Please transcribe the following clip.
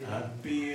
Happy